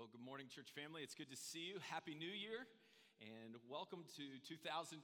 Well, good morning, church family. It's good to see you. Happy New Year and welcome to 2022.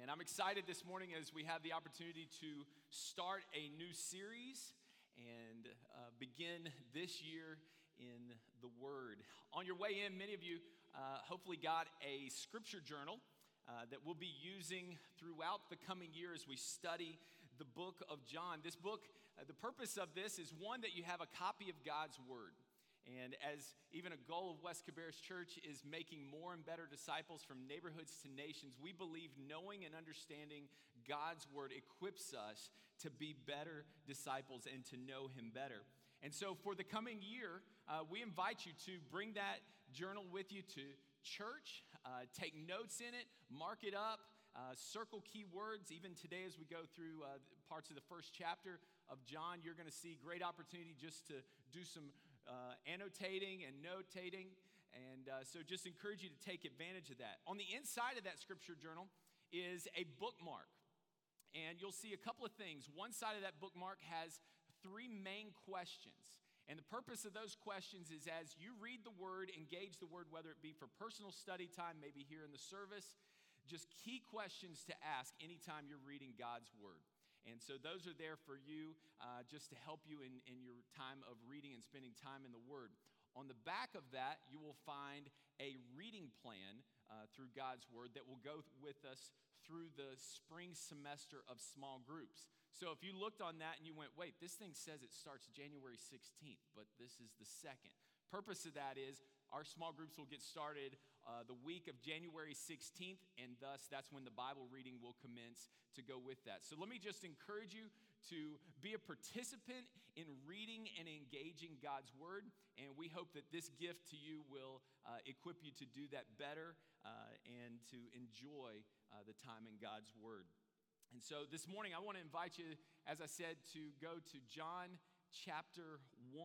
And I'm excited this morning as we have the opportunity to start a new series and uh, begin this year in the Word. On your way in, many of you uh, hopefully got a scripture journal. Uh, that we'll be using throughout the coming year as we study the book of John. This book, uh, the purpose of this is one that you have a copy of God's Word. And as even a goal of West Cabarrus Church is making more and better disciples from neighborhoods to nations, we believe knowing and understanding God's word equips us to be better disciples and to know Him better. And so for the coming year, uh, we invite you to bring that journal with you to church, uh, take notes in it, mark it up. Uh, circle key words. Even today, as we go through uh, parts of the first chapter of John, you're going to see great opportunity just to do some uh, annotating and notating. And uh, so just encourage you to take advantage of that. On the inside of that scripture journal is a bookmark. And you'll see a couple of things. One side of that bookmark has three main questions. And the purpose of those questions is as you read the word, engage the word, whether it be for personal study time, maybe here in the service, just key questions to ask anytime you're reading God's word. And so those are there for you uh, just to help you in, in your time of reading and spending time in the Word. On the back of that, you will find a reading plan uh, through God's Word that will go with us through the spring semester of small groups. So if you looked on that and you went, wait, this thing says it starts January 16th, but this is the second. Purpose of that is our small groups will get started uh, the week of January 16th, and thus that's when the Bible reading will commence to go with that. So let me just encourage you to be a participant in reading and engaging God's Word, and we hope that this gift to you will uh, equip you to do that better uh, and to enjoy uh, the time in God's Word. And so this morning, I want to invite you, as I said, to go to John chapter 1.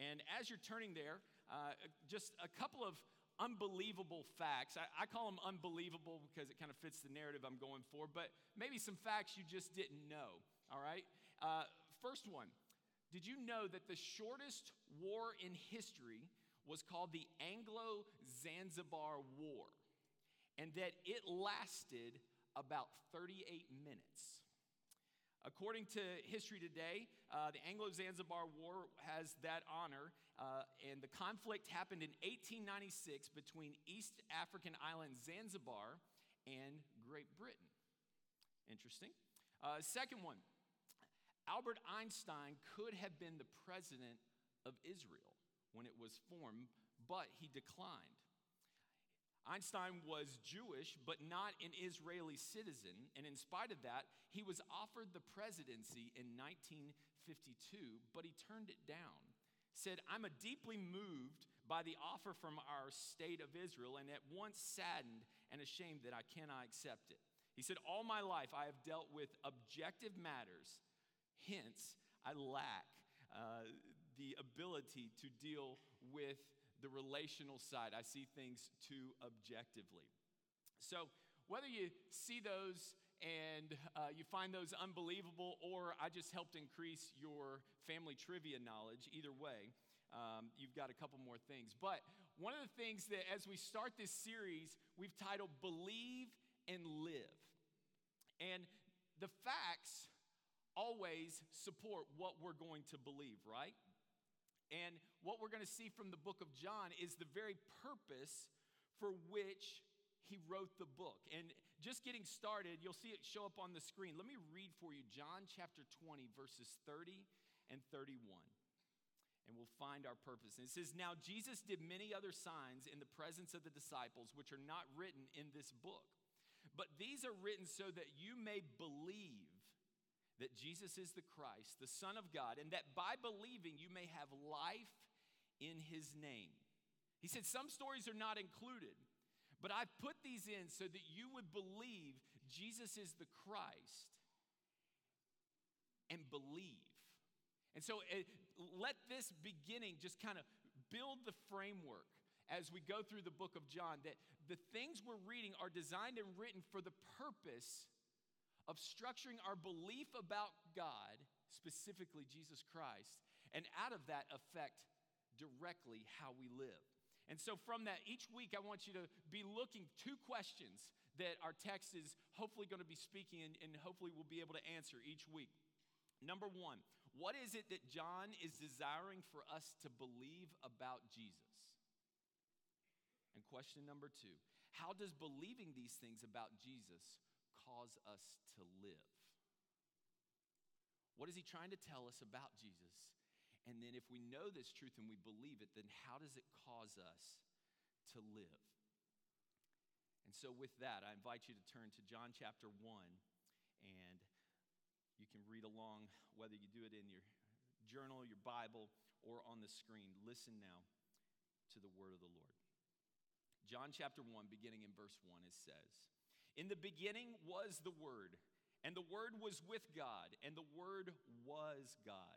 And as you're turning there, uh, just a couple of unbelievable facts. I, I, call them unbelievable because it kind of fits the narrative I'm going for, but maybe some facts you just didn't know, all right? Uh, first one Did you know that the shortest war in history was called the Anglo Zanzibar War? And that it lasted about 38 minutes. According to History Today, uh, the Anglo Zanzibar War has that honor, uh, and the conflict happened in 1896 between East African island Zanzibar and Great Britain. Interesting. Uh, second one Albert Einstein could have been the president of Israel when it was formed, but he declined. Einstein was Jewish, but not an Israeli citizen, and in spite of that, he was offered the presidency in 1952, but he turned it down. Said, I'm a deeply moved by the offer from our state of Israel, and at once saddened and ashamed that I cannot accept it. He said, All my life I have dealt with objective matters, hence, I lack uh, the ability to deal with the relational side. I see things too objectively. So, whether you see those and uh, you find those unbelievable, or I just helped increase your family trivia knowledge, either way, um, you've got a couple more things. But one of the things that, as we start this series, we've titled Believe and Live. And the facts always support what we're going to believe, right? And what we're going to see from the book of John is the very purpose for which he wrote the book. And just getting started, you'll see it show up on the screen. Let me read for you John chapter 20, verses 30 and 31. And we'll find our purpose. And it says, Now Jesus did many other signs in the presence of the disciples, which are not written in this book. But these are written so that you may believe that Jesus is the Christ, the Son of God, and that by believing you may have life in his name. He said, Some stories are not included, but I've put these in so that you would believe Jesus is the Christ and believe. And so uh, let this beginning just kind of build the framework as we go through the book of John that the things we're reading are designed and written for the purpose of structuring our belief about God, specifically Jesus Christ, and out of that affect directly how we live. And so, from that, each week I want you to be looking two questions that our text is hopefully going to be speaking and, and hopefully we'll be able to answer each week. Number one, what is it that John is desiring for us to believe about Jesus? And question number two, how does believing these things about Jesus cause us to live? What is he trying to tell us about Jesus? And then, if we know this truth and we believe it, then how does it cause us to live? And so, with that, I invite you to turn to John chapter 1, and you can read along whether you do it in your journal, your Bible, or on the screen. Listen now to the word of the Lord. John chapter 1, beginning in verse 1, it says, In the beginning was the Word, and the Word was with God, and the Word was God.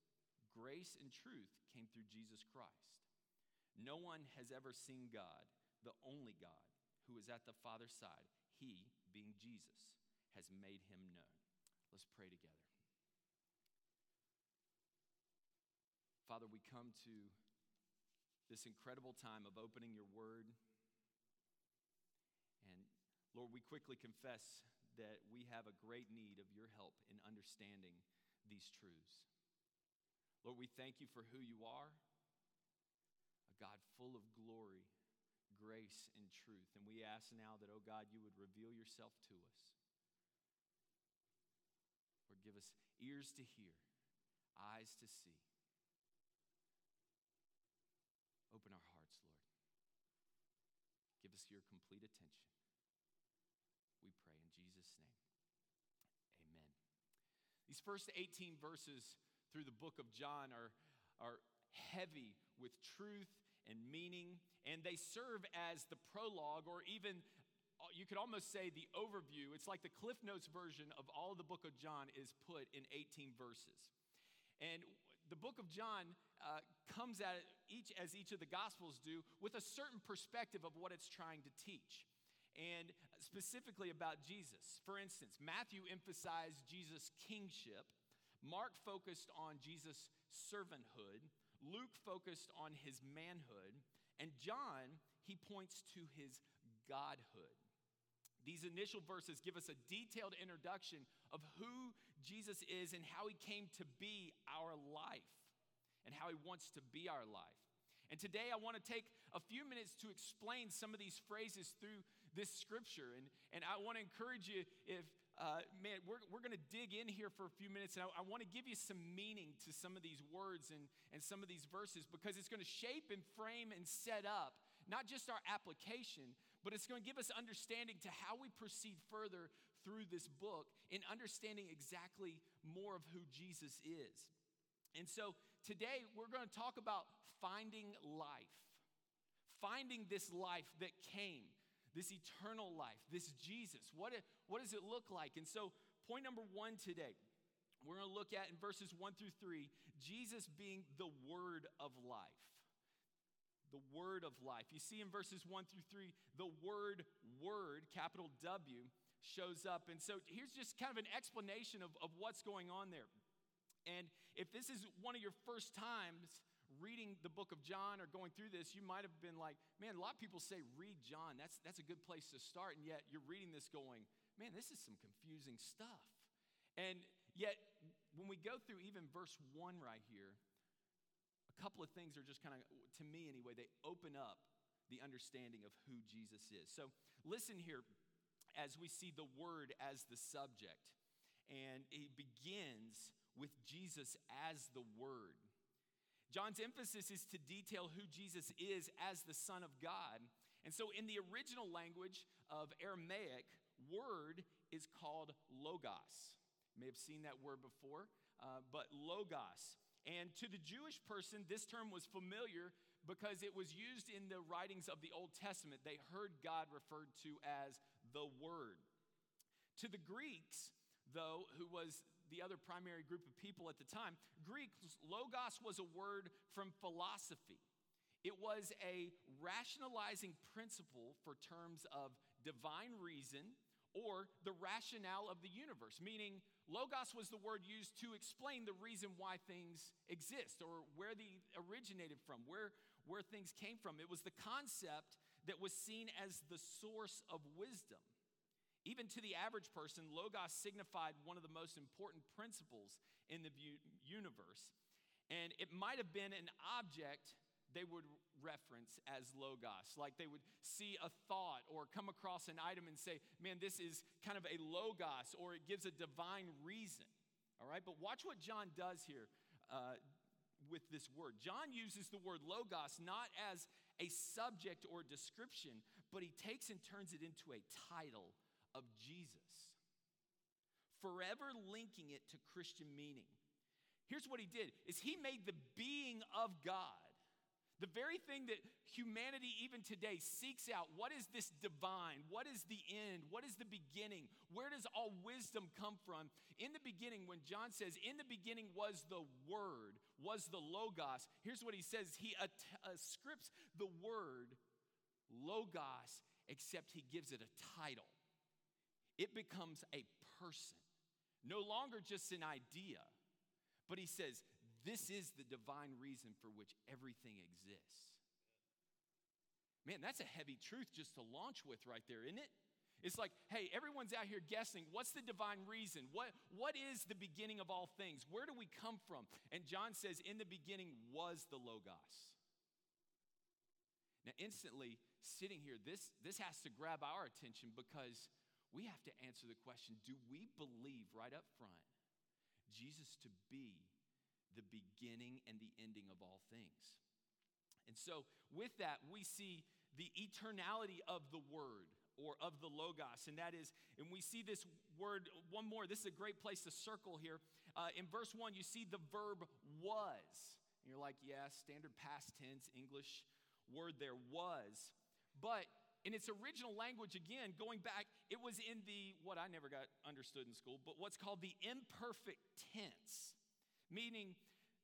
grace and truth came through Jesus Christ. No one has ever seen God, the only God, who is at the Father's side. He, being Jesus, has made him known. Let's pray together. Father, we come to this incredible time of opening your word. And Lord, we quickly confess that we have a great need of your help in understanding these truths. Lord, we thank you for who you are, a God full of glory, grace, and truth. And we ask now that, oh God, you would reveal yourself to us. Lord, give us ears to hear, eyes to see. Open our hearts, Lord. Give us your complete attention. We pray in Jesus' name. Amen. These first 18 verses through the book of John are, are heavy with truth and meaning, and they serve as the prologue, or even uh, you could almost say the overview. It's like the Cliff Notes version of all of the book of John is put in 18 verses. And the book of John uh, comes at each, as each of the Gospels do, with a certain perspective of what it's trying to teach. And specifically about Jesus. For instance, Matthew emphasized Jesus' kingship, Mark focused on Jesus' servanthood, Luke focused on his manhood, and John, he points to his godhood. These initial verses give us a detailed introduction of who Jesus is and how he came to be our life and how he wants to be our life. And today I want to take a few minutes to explain some of these phrases through this scripture. And, and I want to encourage you if uh, man, we're, we're going to dig in here for a few minutes, and I, I want to give you some meaning to some of these words and, and some of these verses because it's going to shape and frame and set up not just our application, but it's going to give us understanding to how we proceed further through this book in understanding exactly more of who Jesus is. And so today we're going to talk about finding life, finding this life that came this eternal life, this Jesus. What, it, what does it look like? And so, point number one today we're going to look at in verses 1 through 3 Jesus being the word of life. The word of life. You see in verses 1 through 3, the word word, capital W, shows up. And so here's just kind of an explanation of, of what's going on there. And if this is one of your first times reading the book of John or going through this, you might have been like, man, a lot of people say read John. That's, that's a good place to start. And yet you're reading this going, man, this is some confusing stuff. And yet, when we go through even verse 1 right here, a couple of things are just kind of, to me anyway, they open up the understanding of who Jesus is. So listen here as we see the word as the subject. And it begins with Jesus as the word. John's emphasis is to detail who Jesus is as the Son of God. And so, in the original language of Aramaic, word is called logos. You may have seen that word before, uh, but logos. And to the Jewish person, this term was familiar because it was used in the writings of the Old Testament. They heard God referred to as the Word. To the Greeks, though, who was the other primary group of people at the time, Greek, logos was a word from philosophy. It was a rationalizing principle for terms of divine reason or the rationale of the universe, meaning logos was the word used to explain the reason why things exist or where they originated from, where, where things came from. It was the concept that was seen as the source of wisdom. Even to the average person, Logos signified one of the most important principles in the universe. And it might have been an object they would reference as Logos. Like they would see a thought or come across an item and say, man, this is kind of a Logos, or it gives a divine reason. All right, but watch what John does here uh, with this word. John uses the word Logos not as a subject or description, but he takes and turns it into a title of Jesus, forever linking it to Christian meaning. Here's what he did is he made the being of God the very thing that humanity even today seeks out what is this divine? What is the end? What is the beginning? Where does all wisdom come from? In the beginning, when John says, In the beginning was the Word, was the Logos, here's what he says He ascripts uh, the word Logos, except he gives it a title it becomes a person, no longer just an idea, but he says, This is the divine reason for which everything exists. Man, that's a heavy truth just to launch with right there, isn't it? It's like, hey, everyone's out here guessing what's the divine reason? What, what is the beginning of all things? Where do we come from? And John says, in the beginning was the Logos. Now, instantly, sitting here, this, this has to grab our attention because we have to answer the question do we believe right up front Jesus to be the beginning and the ending of all things? And so, with that, we see the eternality of the Word or of the Logos. And that is, and we see this word, one more, this is a great place to circle here. Uh, in verse 1, you see the verb was. And you're like, yeah, standard past tense English word there was. But in its original language, again, going back, it was in the, what I never got understood in school, but what's called the imperfect tense. Meaning,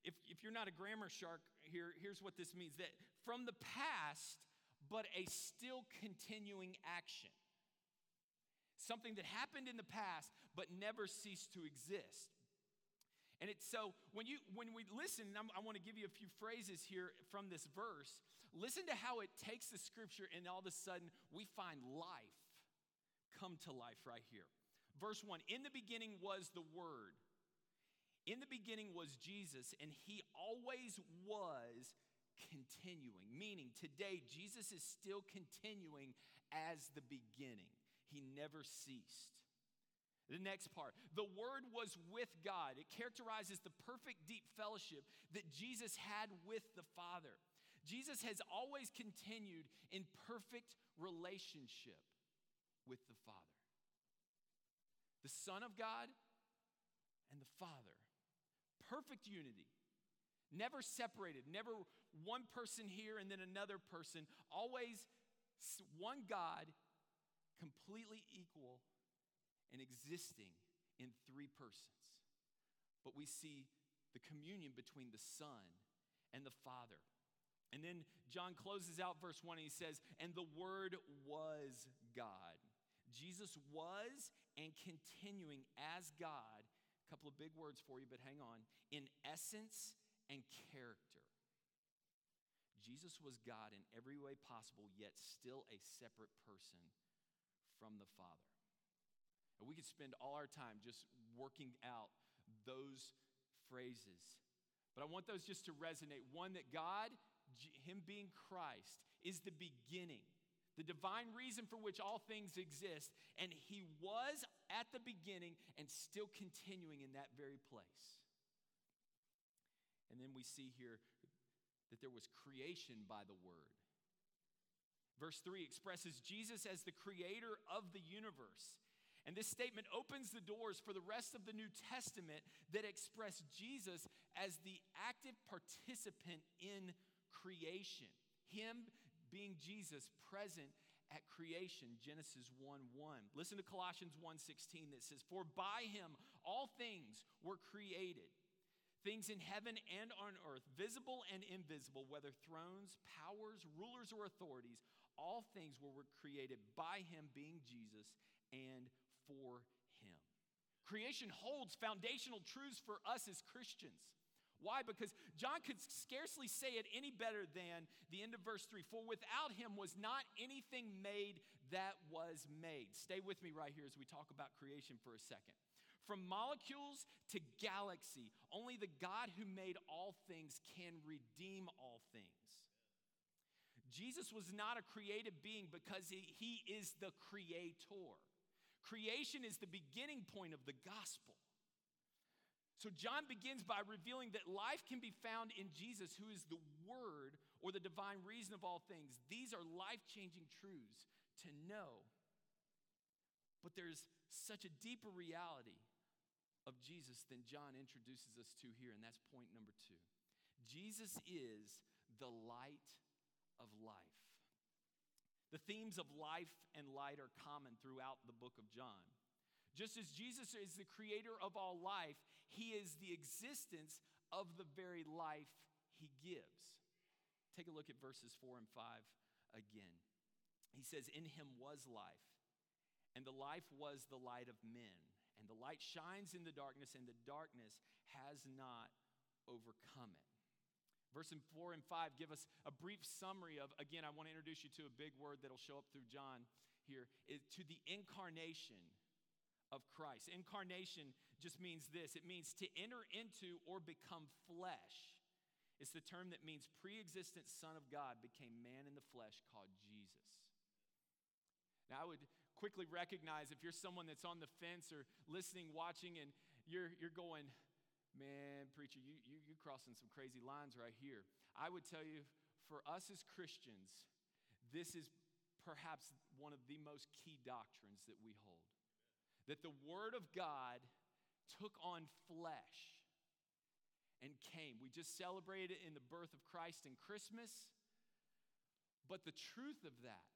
if, if you're not a grammar shark here, here's what this means that from the past, but a still continuing action. Something that happened in the past, but never ceased to exist. And it's so when you when we listen, i want to give you a few phrases here from this verse. Listen to how it takes the scripture, and all of a sudden we find life come to life right here. Verse one: In the beginning was the Word. In the beginning was Jesus, and He always was continuing. Meaning, today Jesus is still continuing as the beginning. He never ceased. The next part, the Word was with God. It characterizes the perfect, deep fellowship that Jesus had with the Father. Jesus has always continued in perfect relationship with the Father. The Son of God and the Father. Perfect unity. Never separated, never one person here and then another person. Always one God, completely equal and existing in three persons but we see the communion between the Son and the Father. And then John closes out verse 1 and he says, And the Word was God. Jesus was and continuing as God. A couple of big words for you, but hang on. In essence and character. Jesus was God in every way possible, yet still a separate person from the Father. And we could spend all our time just working out those phrases. But I want those just to resonate. One, that God, Him being Christ, is the beginning, the divine reason for which all things exist. And He was at the beginning and still continuing in that very place. And then we see here that there was creation by the Word. Verse 3 expresses Jesus as the creator of the universe. And this statement opens the doors for the rest of the New Testament that express Jesus as the active participant in creation. Him being Jesus present at creation Genesis 1 1. Listen to Colossians 1 16 that says, For by him all things were created things in heaven and on earth, visible and invisible, whether thrones, powers, rulers, or authorities, all things were created by him, being Jesus, and for him. Creation holds foundational truths for us as Christians. Why? Because John could scarcely say it any better than the end of verse 3 For without him was not anything made that was made. Stay with me right here as we talk about creation for a second. From molecules to galaxy, only the God who made all things can redeem all things. Jesus was not a created being because he, he is the creator. Creation is the beginning point of the gospel. So, John begins by revealing that life can be found in Jesus, who is the Word or the divine reason of all things. These are life changing truths to know. But there's such a deeper reality of Jesus than John introduces us to here, and that's point number two. Jesus is the light of life. The themes of life and light are common throughout the book of John. Just as Jesus is the creator of all life, he is the existence of the very life he gives. Take a look at verses 4 and 5 again. He says, In him was life, and the life was the light of men. And the light shines in the darkness, and the darkness has not overcome it. Verse 4 and 5 give us a brief summary of, again, I want to introduce you to a big word that'll show up through John here, is to the incarnation of Christ. Incarnation just means this it means to enter into or become flesh. It's the term that means pre existent Son of God became man in the flesh called Jesus. Now, I would quickly recognize if you're someone that's on the fence or listening, watching, and you're, you're going, man, preacher, you, you, you're crossing some crazy lines right here. I would tell you, for us as Christians, this is perhaps one of the most key doctrines that we hold. That the Word of God took on flesh and came. We just celebrated it in the birth of Christ in Christmas. But the truth of that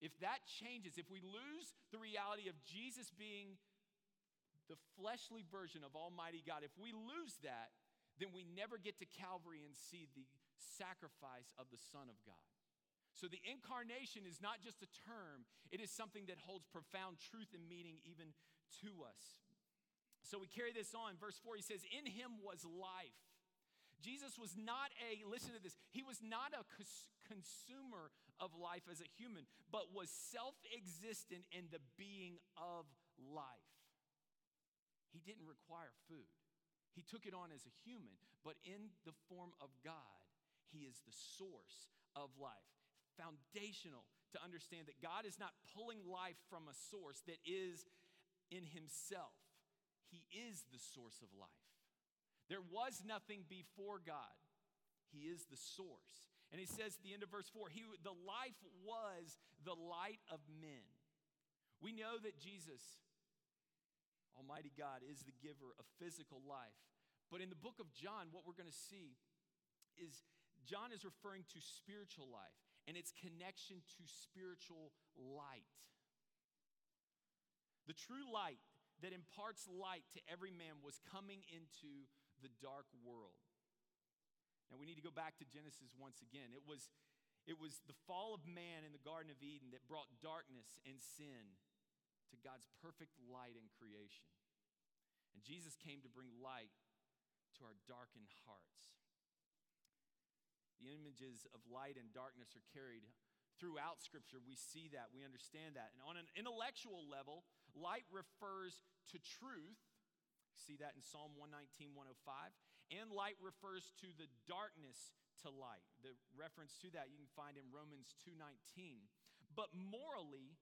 if that changes, if we lose the reality of Jesus being the fleshly version of Almighty God, if we lose that, then we never get to Calvary and see the sacrifice of the Son of God. So the incarnation is not just a term, it is something that holds profound truth and meaning even to us. So we carry this on. Verse 4, he says, In him was life. Jesus was not a, listen to this, he was not a consumer of life as a human, but was self existent in the being of life. He didn't require food, he took it on as a human, but in the form of God, he is the source of life. Foundational to understand that God is not pulling life from a source that is in himself, he is the source of life. There was nothing before God. He is the source. And he says at the end of verse 4, he, the life was the light of men. We know that Jesus, Almighty God, is the giver of physical life. But in the book of John, what we're going to see is John is referring to spiritual life and its connection to spiritual light. The true light that imparts light to every man was coming into the dark world. Now we need to go back to Genesis once again. It was, it was the fall of man in the Garden of Eden that brought darkness and sin to God's perfect light in creation. And Jesus came to bring light to our darkened hearts. The images of light and darkness are carried throughout Scripture. We see that, we understand that. And on an intellectual level, light refers to truth. See that in Psalm 119, 105. And light refers to the darkness to light. The reference to that you can find in Romans 2:19. But morally,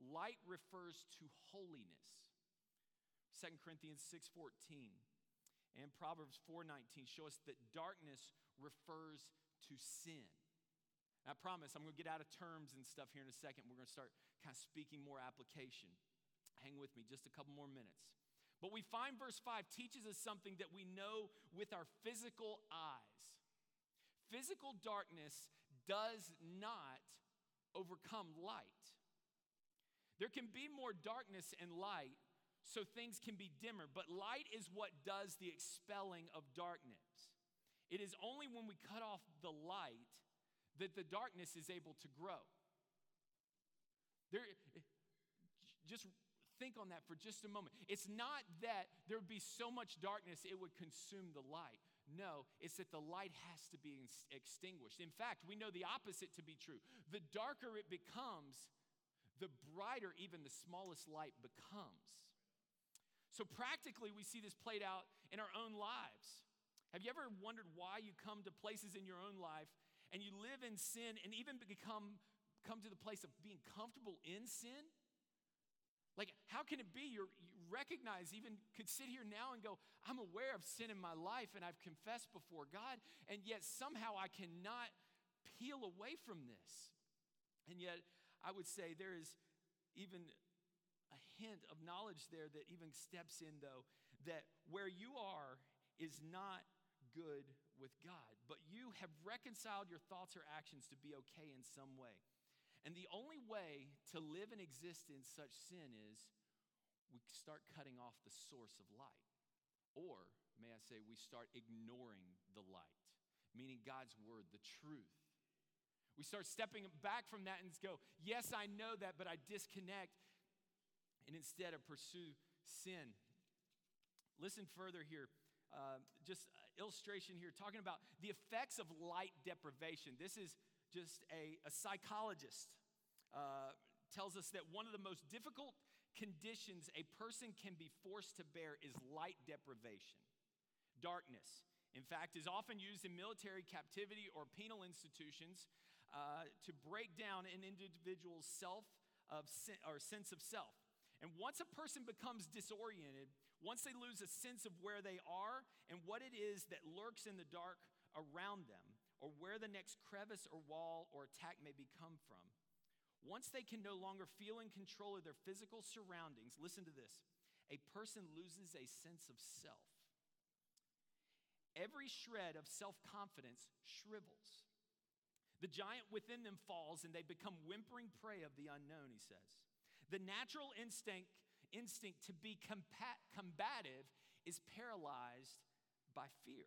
light refers to holiness. 2 Corinthians 6:14 and Proverbs 4:19 show us that darkness refers to sin. I promise I'm going to get out of terms and stuff here in a second. We're going to start kind of speaking more application. Hang with me just a couple more minutes. But we find verse 5 teaches us something that we know with our physical eyes. Physical darkness does not overcome light. There can be more darkness and light, so things can be dimmer, but light is what does the expelling of darkness. It is only when we cut off the light that the darkness is able to grow. There, just think on that for just a moment. It's not that there would be so much darkness it would consume the light. No, it's that the light has to be extinguished. In fact, we know the opposite to be true. The darker it becomes, the brighter even the smallest light becomes. So, practically, we see this played out in our own lives. Have you ever wondered why you come to places in your own life and you live in sin and even become come to the place of being comfortable in sin? Like, how can it be You're, you recognize, even could sit here now and go, I'm aware of sin in my life and I've confessed before God, and yet somehow I cannot peel away from this. And yet, I would say there is even a hint of knowledge there that even steps in, though, that where you are is not good with God, but you have reconciled your thoughts or actions to be okay in some way. And the only way to live and exist in such sin is we start cutting off the source of light. Or, may I say, we start ignoring the light, meaning God's word, the truth. We start stepping back from that and go, Yes, I know that, but I disconnect and instead of pursue sin. Listen further here. Uh, just illustration here, talking about the effects of light deprivation. This is just a, a psychologist uh, tells us that one of the most difficult conditions a person can be forced to bear is light deprivation. Darkness, in fact, is often used in military captivity or penal institutions uh, to break down an individual's self of or sense of self. And once a person becomes disoriented, once they lose a sense of where they are and what it is that lurks in the dark around them, or where the next crevice or wall or attack may be come from, once they can no longer feel in control of their physical surroundings, listen to this a person loses a sense of self. Every shred of self confidence shrivels. The giant within them falls and they become whimpering prey of the unknown, he says. The natural instinct, instinct to be combat, combative is paralyzed by fear.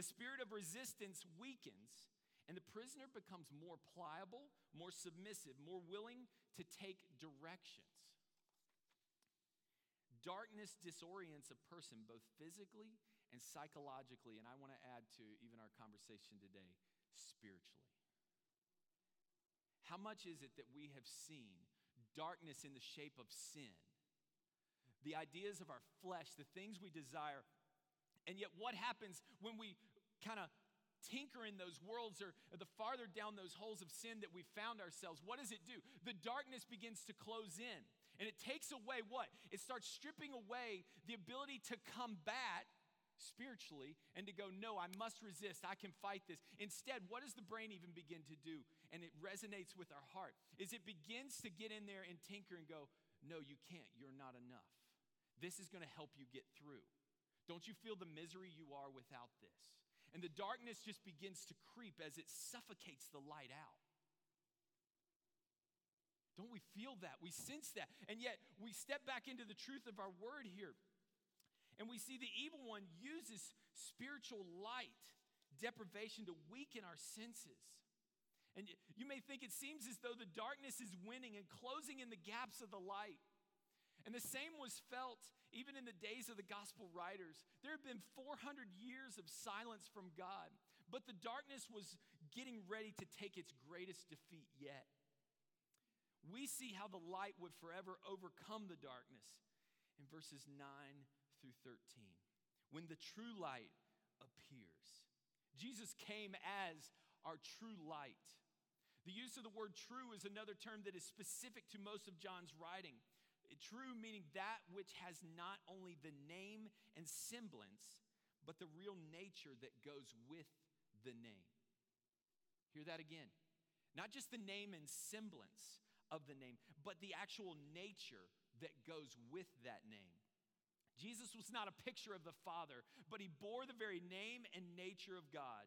The spirit of resistance weakens, and the prisoner becomes more pliable, more submissive, more willing to take directions. Darkness disorients a person both physically and psychologically, and I want to add to even our conversation today, spiritually. How much is it that we have seen darkness in the shape of sin, the ideas of our flesh, the things we desire. And yet, what happens when we kind of tinker in those worlds or, the farther down those holes of sin that we found ourselves, what does it do? The darkness begins to close in. And it takes away what? It starts stripping away the ability to combat spiritually and to go, no, I must resist. I can fight this. Instead, what does the brain even begin to do? And it resonates with our heart. Is it begins to get in there and tinker and go, no, you can't. You're not enough. This is going to help you get through. Don't you feel the misery you are without this? And the darkness just begins to creep as it suffocates the light out. Don't we feel that? We sense that. And yet, we step back into the truth of our word here. And we see the evil one uses spiritual light, deprivation to weaken our senses. And you may think it seems as though the darkness is winning and closing in the gaps of the light. And the same was felt even in the days of the gospel writers. There had been 400 years of silence from God, but the darkness was getting ready to take its greatest defeat yet. We see how the light would forever overcome the darkness in verses 9 through 13 when the true light appears. Jesus came as our true light. The use of the word true is another term that is specific to most of John's writing. True meaning that which has not only the name and semblance, but the real nature that goes with the name. Hear that again. Not just the name and semblance of the name, but the actual nature that goes with that name. Jesus was not a picture of the Father, but he bore the very name and nature of God.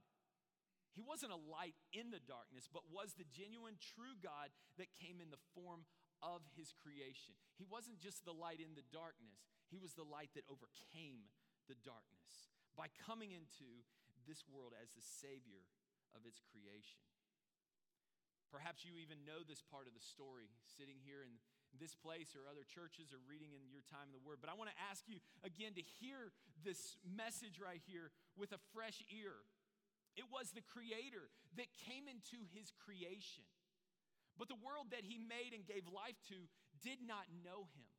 He wasn't a light in the darkness, but was the genuine, true God that came in the form of his creation. He wasn't just the light in the darkness, he was the light that overcame the darkness by coming into this world as the Savior of its creation. Perhaps you even know this part of the story sitting here in this place or other churches or reading in your time in the Word. But I want to ask you again to hear this message right here with a fresh ear. It was the Creator that came into His creation. But the world that He made and gave life to did not know Him.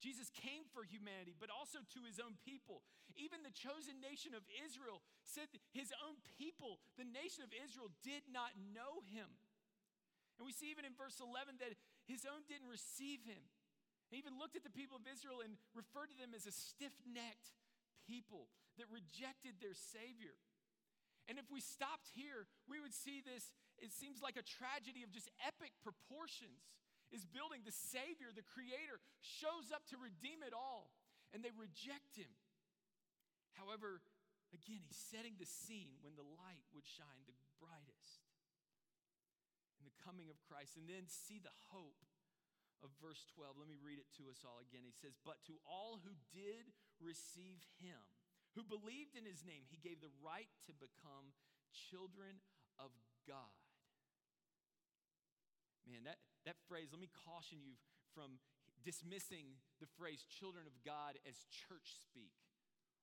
Jesus came for humanity, but also to his own people. Even the chosen nation of Israel said his own people, the nation of Israel, did not know him. And we see even in verse 11 that his own didn't receive him. He even looked at the people of Israel and referred to them as a stiff necked people that rejected their Savior. And if we stopped here, we would see this, it seems like a tragedy of just epic proportions. Is building the Savior, the Creator, shows up to redeem it all, and they reject Him. However, again, He's setting the scene when the light would shine the brightest the coming of Christ. And then see the hope of verse 12. Let me read it to us all again. He says, But to all who did receive Him, who believed in his name, he gave the right to become children of God. Man, that, that phrase, let me caution you from dismissing the phrase children of God as church speak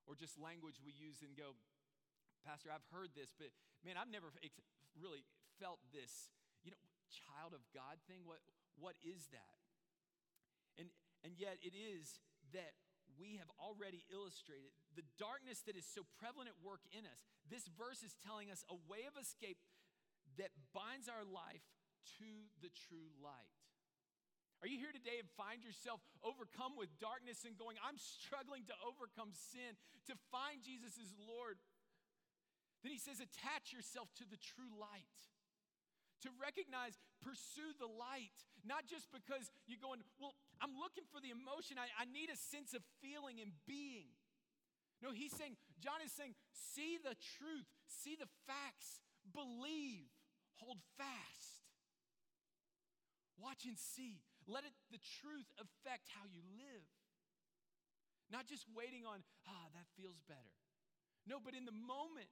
or just language we use and go, Pastor, I've heard this, but man, I've never really felt this, you know, child of God thing. What, what is that? And, and yet it is that we have already illustrated the darkness that is so prevalent at work in us. This verse is telling us a way of escape that binds our life to the true light. Are you here today and find yourself overcome with darkness and going, I'm struggling to overcome sin, to find Jesus as Lord? Then he says, attach yourself to the true light to recognize, pursue the light, not just because you're going, well, I'm looking for the emotion. I, I need a sense of feeling and being. No, he's saying, John is saying, see the truth, see the facts, believe, hold fast. Watch and see. Let it, the truth affect how you live. Not just waiting on, ah, that feels better. No, but in the moment,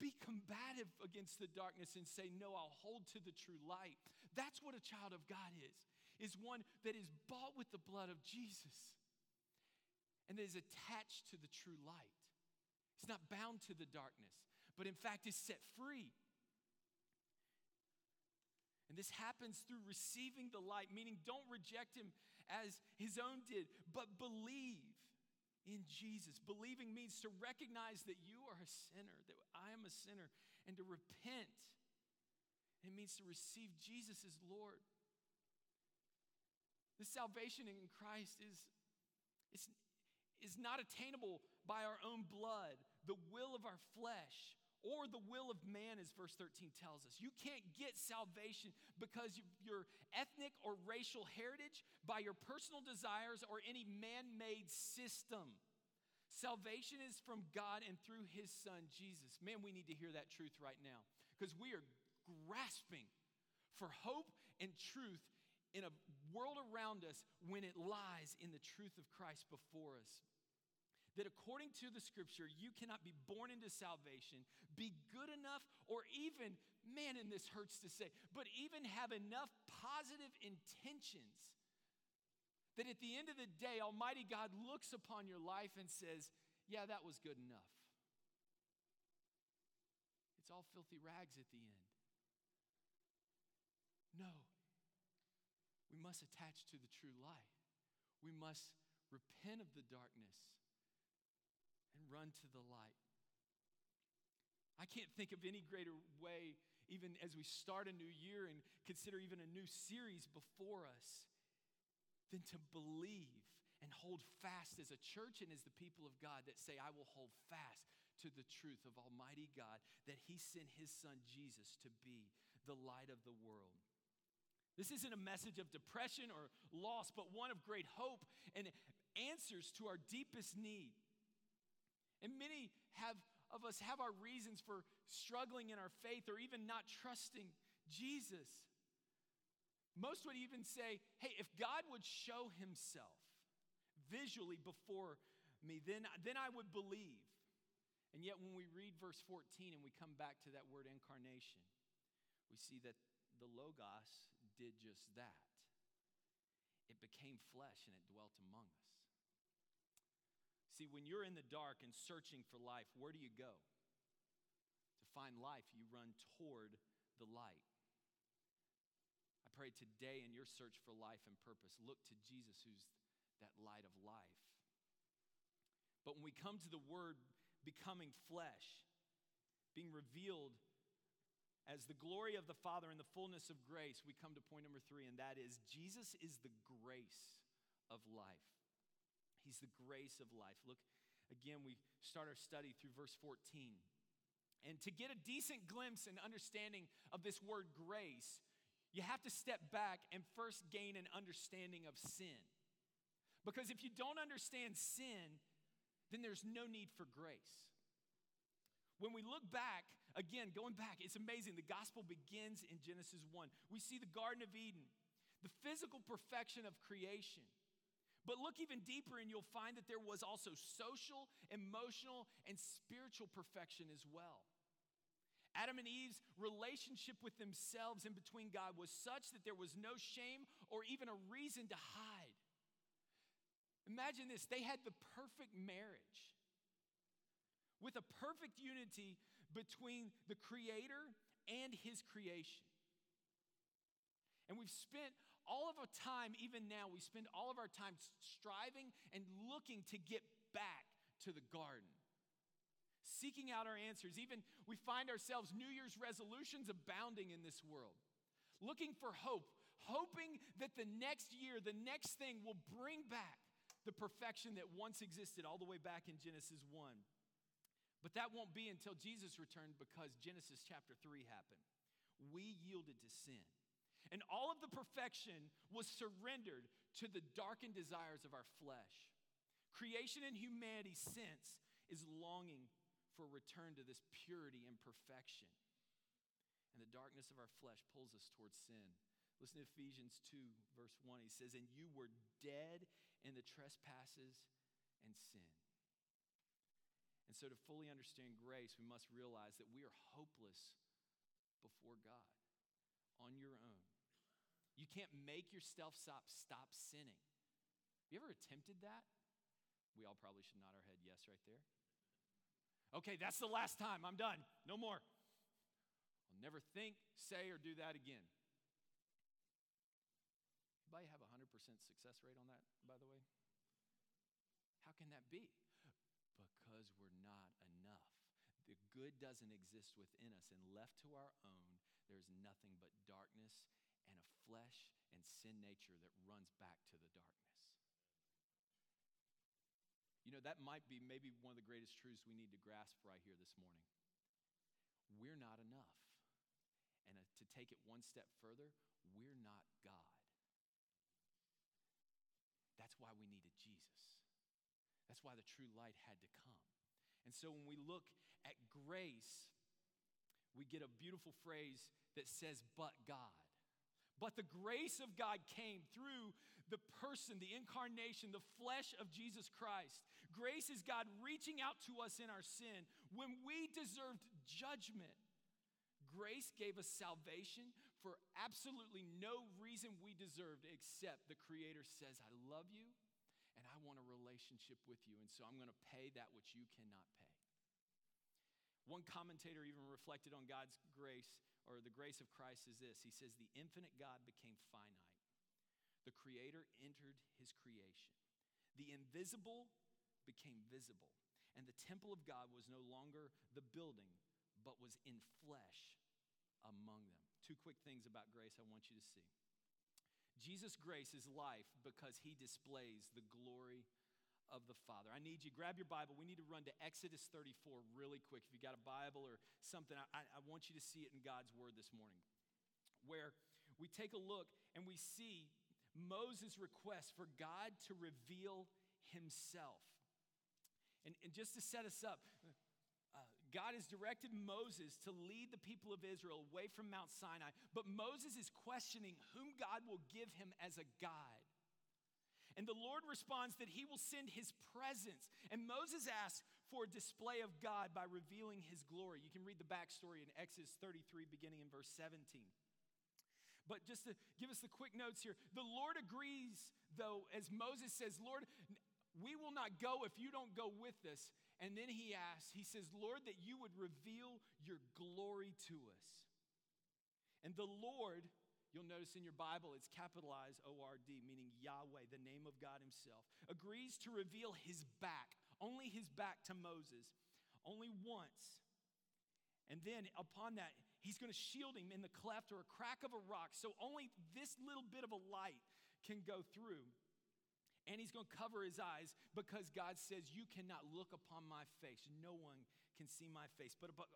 be combative against the darkness and say, No, I'll hold to the true light. That's what a child of God is, is one that is bought with the blood of Jesus and that is attached to the true light. It's not bound to the darkness, but in fact is set free. And this happens through receiving the light, meaning don't reject him as his own did, but believe in Jesus. Believing means to recognize that you are a sinner, that I am a sinner, and to repent. It means to receive Jesus as Lord. The salvation in Christ is, is, is not attainable by our own blood, the will of our flesh, or the will of man, as verse 13 tells us. You can't get salvation because of your ethnic or racial heritage, by your personal desires, or any man made system. Salvation is from God and through his son, Jesus. Man, we need to hear that truth right now because we are grasping for hope and truth in a world around us when it lies in the truth of Christ before us. That according to the scripture, you cannot be born into salvation, be good enough, or even, man, and this hurts to say, but even have enough positive intentions that at the end of the day, Almighty God looks upon your life and says, Yeah, that was good enough. It's all filthy rags at the end. No. We must attach to the true light. We must repent of the darkness and run to the light. I can't think of any greater way, even as we start a new year and consider even a new series before us, than to believe and hold fast as a church and as the people of God that say, I will hold fast to the truth of Almighty God, that He sent His Son Jesus to be the light of the world. This isn't a message of depression or loss, but one of great hope and answers to our deepest need. And many have, of us have our reasons for struggling in our faith or even not trusting Jesus. Most would even say, hey, if God would show himself visually before me, then, then I would believe. And yet, when we read verse 14 and we come back to that word incarnation, we see that the Logos did just that. It became flesh and it dwelt among us. See, when you're in the dark and searching for life, where do you go? To find life, you run toward the light. I pray today in your search for life and purpose, look to Jesus, who's that light of life. But when we come to the word becoming flesh, being revealed as the glory of the Father and the fullness of grace, we come to point number three, and that is Jesus is the grace of life. He's the grace of life. Look, again, we start our study through verse 14. And to get a decent glimpse and understanding of this word grace, you have to step back and first gain an understanding of sin. Because if you don't understand sin, then there's no need for grace. When we look back, again, going back, it's amazing. The gospel begins in Genesis 1. We see the Garden of Eden, the physical perfection of creation. But look even deeper, and you'll find that there was also social, emotional, and spiritual perfection as well. Adam and Eve's relationship with themselves and between God was such that there was no shame or even a reason to hide. Imagine this they had the perfect marriage with a perfect unity between the Creator and His creation. And we've spent all of our time, even now, we spend all of our time striving and looking to get back to the garden, seeking out our answers. Even we find ourselves New Year's resolutions abounding in this world, looking for hope, hoping that the next year, the next thing will bring back the perfection that once existed all the way back in Genesis 1. But that won't be until Jesus returned because Genesis chapter 3 happened. We yielded to sin. And all of the perfection was surrendered to the darkened desires of our flesh. Creation and humanity sense is longing for return to this purity and perfection. And the darkness of our flesh pulls us towards sin. Listen to Ephesians 2, verse 1. He says, And you were dead in the trespasses and sin. And so, to fully understand grace, we must realize that we are hopeless before God on your own. You can't make yourself stop, stop sinning. You ever attempted that? We all probably should nod our head yes right there. Okay, that's the last time. I'm done. No more. I'll never think, say, or do that again. Anybody have a 100% success rate on that, by the way? How can that be? because we're not enough. The good doesn't exist within us, and left to our own, there's nothing but darkness and a flesh and sin nature that runs back to the darkness. You know, that might be maybe one of the greatest truths we need to grasp right here this morning. We're not enough. And uh, to take it one step further, we're not God. That's why we needed Jesus. That's why the true light had to come. And so when we look at grace, we get a beautiful phrase that says, but God. But the grace of God came through the person, the incarnation, the flesh of Jesus Christ. Grace is God reaching out to us in our sin when we deserved judgment. Grace gave us salvation for absolutely no reason we deserved except the Creator says, I love you and I want a relationship with you, and so I'm going to pay that which you cannot pay. One commentator even reflected on God's grace or the grace of Christ is this He says, The infinite God became finite, the Creator entered his creation, the invisible became visible, and the temple of God was no longer the building, but was in flesh among them. Two quick things about grace I want you to see. Jesus' grace is life because he displays the glory of the Father. I need you, grab your Bible. We need to run to Exodus 34 really quick. If you got a Bible or something, I, I want you to see it in God's Word this morning, where we take a look and we see Moses' request for God to reveal himself. And, and just to set us up, uh, God has directed Moses to lead the people of Israel away from Mount Sinai, but Moses is questioning whom God will give him as a guide. And the Lord responds that he will send his presence. And Moses asks for a display of God by revealing his glory. You can read the backstory in Exodus 33, beginning in verse 17. But just to give us the quick notes here, the Lord agrees, though, as Moses says, Lord, we will not go if you don't go with us. And then he asks, he says, Lord, that you would reveal your glory to us. And the Lord You'll notice in your Bible it's capitalized O R D, meaning Yahweh, the name of God Himself, agrees to reveal His back, only His back to Moses, only once. And then upon that, He's going to shield him in the cleft or a crack of a rock, so only this little bit of a light can go through. And He's going to cover His eyes because God says, You cannot look upon my face. No one can see my face. But, but,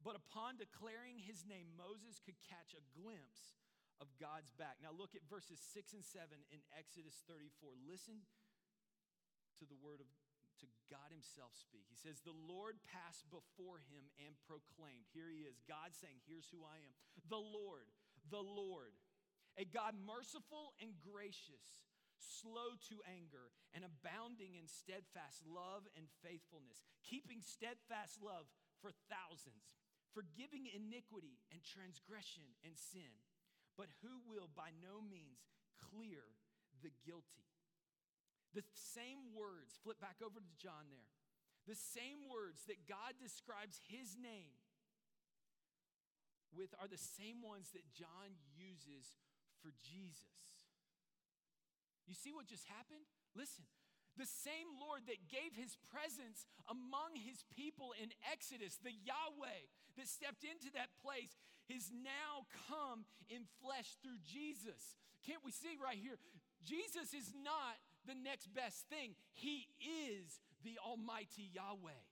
but upon declaring His name, Moses could catch a glimpse of God's back. Now look at verses 6 and 7 in Exodus 34. Listen to the word of to God himself speak. He says, "The Lord passed before him and proclaimed." Here he is, God saying, "Here's who I am. The Lord, the Lord, a God merciful and gracious, slow to anger, and abounding in steadfast love and faithfulness, keeping steadfast love for thousands, forgiving iniquity and transgression and sin." But who will by no means clear the guilty. The same words, flip back over to John there, the same words that God describes his name with are the same ones that John uses for Jesus. You see what just happened? Listen, the same Lord that gave his presence among his people in Exodus, the Yahweh that stepped into that place, is now come in flesh through Jesus. Can't we see right here? Jesus is not the next best thing, He is the Almighty Yahweh.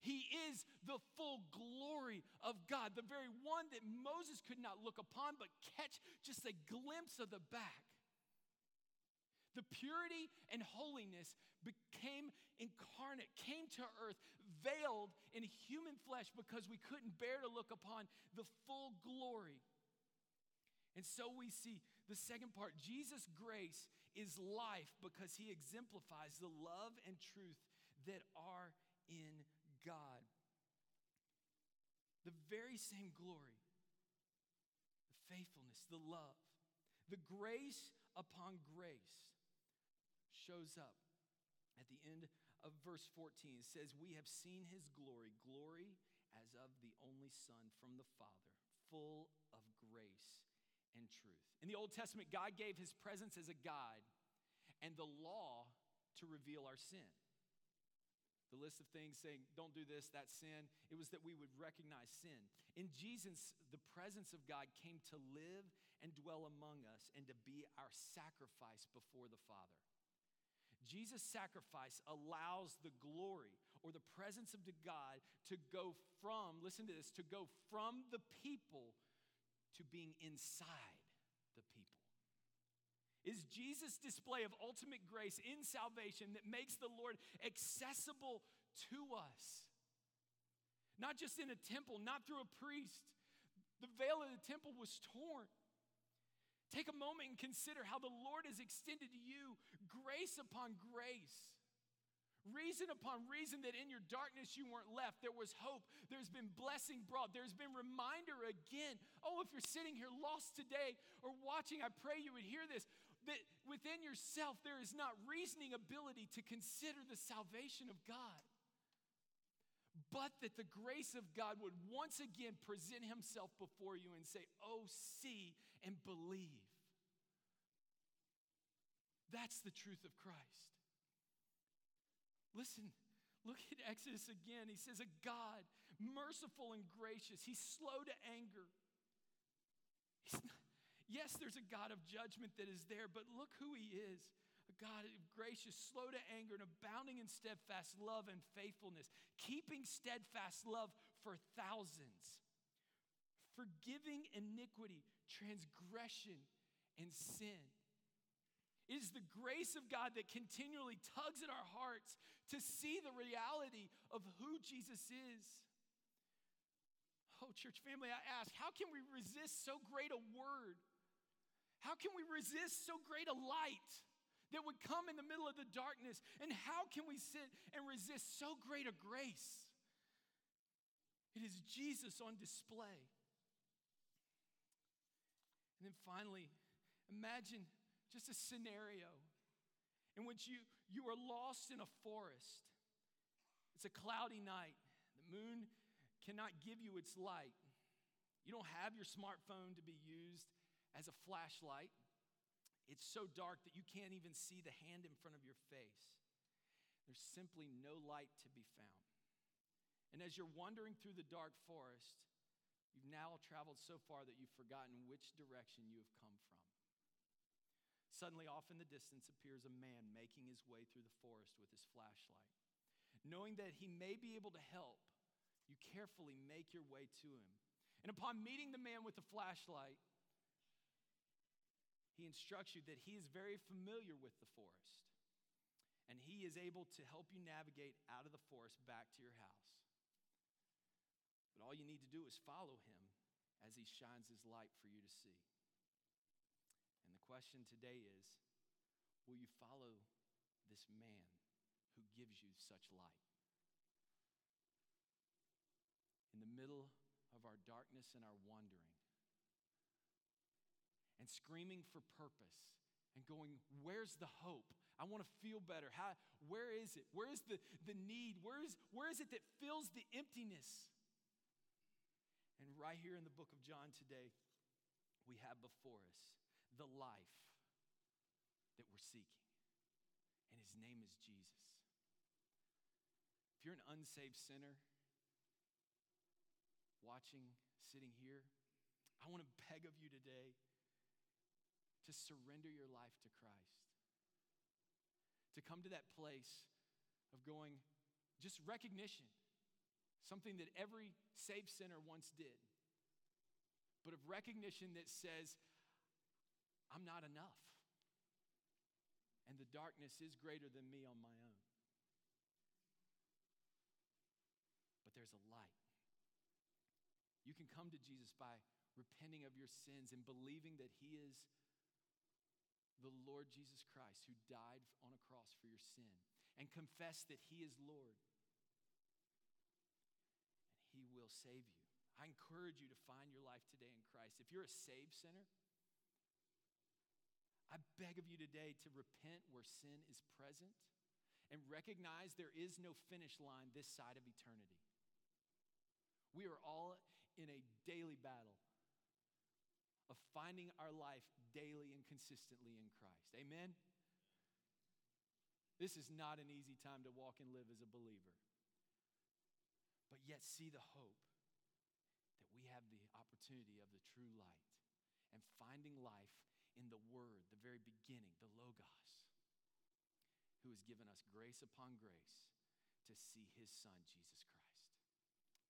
He is the full glory of God, the very one that Moses could not look upon but catch just a glimpse of the back. The purity and holiness became incarnate, came to earth, veiled in human flesh because we couldn't bear to look upon the full glory. And so we see the second part Jesus' grace is life because he exemplifies the love and truth that are in God. The very same glory, the faithfulness, the love, the grace upon grace shows up at the end of verse 14 says, We have seen his glory, glory as of the only Son from the Father, full of grace and truth. In the Old Testament, God gave his presence as a guide and the law to reveal our sin. The list of things saying, don't do this, that's sin. It was that we would recognize sin. In Jesus, the presence of God came to live and dwell among us and to be our sacrifice before the Father. Jesus' sacrifice allows the glory or the presence of God to go from, listen to this, to go from the people to being inside the people. Is Jesus' display of ultimate grace in salvation that makes the Lord accessible to us. Not just in a temple, not through a priest. The veil of the temple was torn. Take a moment and consider how the Lord has extended to you grace upon grace. Reason upon reason that in your darkness you weren't left. There was hope. There's been blessing brought. There's been reminder again. Oh, if you're sitting here lost today or watching, I pray you would hear this that within yourself there is not reasoning ability to consider the salvation of God, but that the grace of God would once again present himself before you and say, Oh, see and believe. That's the truth of Christ. Listen, look at Exodus again. He says, A God merciful and gracious, He's slow to anger. Not, Yes, there's a God of judgment that is there, but look who he is. God gracious, slow to anger, and abounding in steadfast love and faithfulness, keeping steadfast love for thousands, forgiving iniquity, transgression, and sin. It is the grace of God that continually tugs at our hearts to see the reality of who Jesus is. Oh, church family, I ask, how can we resist so great a word? How can we resist so great a light that would come in the middle of the darkness? And how can we sit and resist so great a grace? It is Jesus on display. And then finally, imagine just a scenario in which you, you are lost in a forest. It's a cloudy night. The moon cannot give you its light. You don't have your smartphone to be used as a flashlight. It's so dark that you can't even see the hand in front of your face. There's simply no light to be found. And as you're wandering through the dark forest, you've now traveled so far that you've forgotten which direction you have come from. Suddenly, off in the distance, appears a man making his way through the forest with his flashlight. Knowing that he may be able to help, you carefully make your way to him. And upon meeting the man with the flashlight, he instructs you that he is very familiar with the forest and he is able to help you navigate out of the forest back to your house. But all you need to do is follow him as he shines his light for you to see. And the question today is will you follow this man who gives you such light? In the middle of our darkness and our wandering, and screaming for purpose and going, Where's the hope? I want to feel better. How, where is it? Where is the, the need? Where is, where is it that fills the emptiness? And right here in the book of John today, we have before us the life that we're seeking. And his name is Jesus. If you're an unsaved sinner watching, sitting here, I want to beg of you today to surrender your life to Christ. To come to that place of going, just recognition, something that every saved sinner once did, but of recognition that says, I'm not enough. And the darkness is greater than me on my own. But there's a light. You can come to Jesus by repenting of your sins and believing that He is the Lord Jesus Christ who died on a cross for your sin and confess that He is Lord. And He will save you. I encourage you to find your life today in Christ. If you're a saved sinner, I beg of you today to repent where sin is present and recognize there is no finish line this side of eternity. We are all in a daily battle of finding our life daily and consistently in Christ. Amen? This is not an easy time to walk and live as a believer. But yet, see the hope that we have the opportunity of the true light and finding life in the Word, the very beginning, the Logos, who has given us grace upon grace to see His Son, Jesus Christ.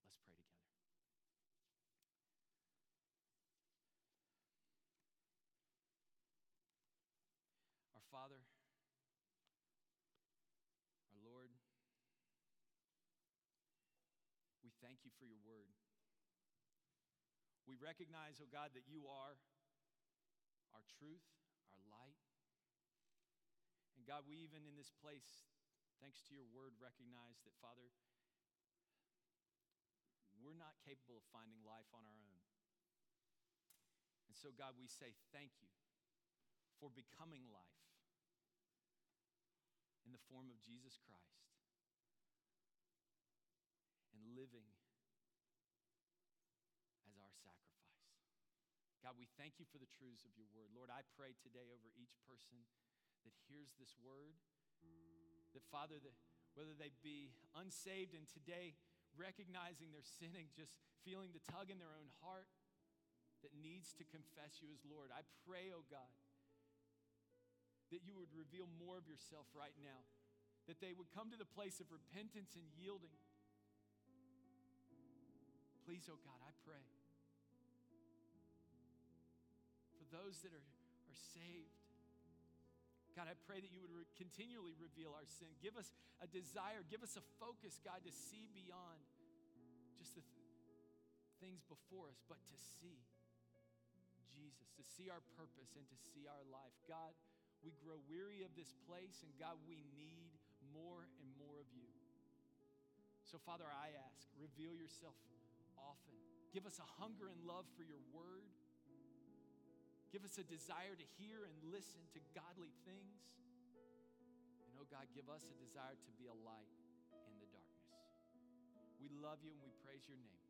Let's pray together. Father, our Lord, we thank you for your word. We recognize, oh God, that you are our truth, our light. And God, we even in this place, thanks to your word, recognize that, Father, we're not capable of finding life on our own. And so, God, we say thank you for becoming life in the form of Jesus Christ and living as our sacrifice. God, we thank you for the truths of your word. Lord, I pray today over each person that hears this word, that Father, that whether they be unsaved and today recognizing their sinning, just feeling the tug in their own heart that needs to confess you as Lord, I pray, oh God, that you would reveal more of yourself right now, that they would come to the place of repentance and yielding. Please, oh God, I pray for those that are, are saved. God, I pray that you would re- continually reveal our sin. Give us a desire, give us a focus, God, to see beyond just the th- things before us, but to see Jesus, to see our purpose and to see our life. God, we grow weary of this place, and God, we need more and more of you. So, Father, I ask, reveal yourself often. Give us a hunger and love for your word. Give us a desire to hear and listen to godly things. And oh God, give us a desire to be a light in the darkness. We love you and we praise your name.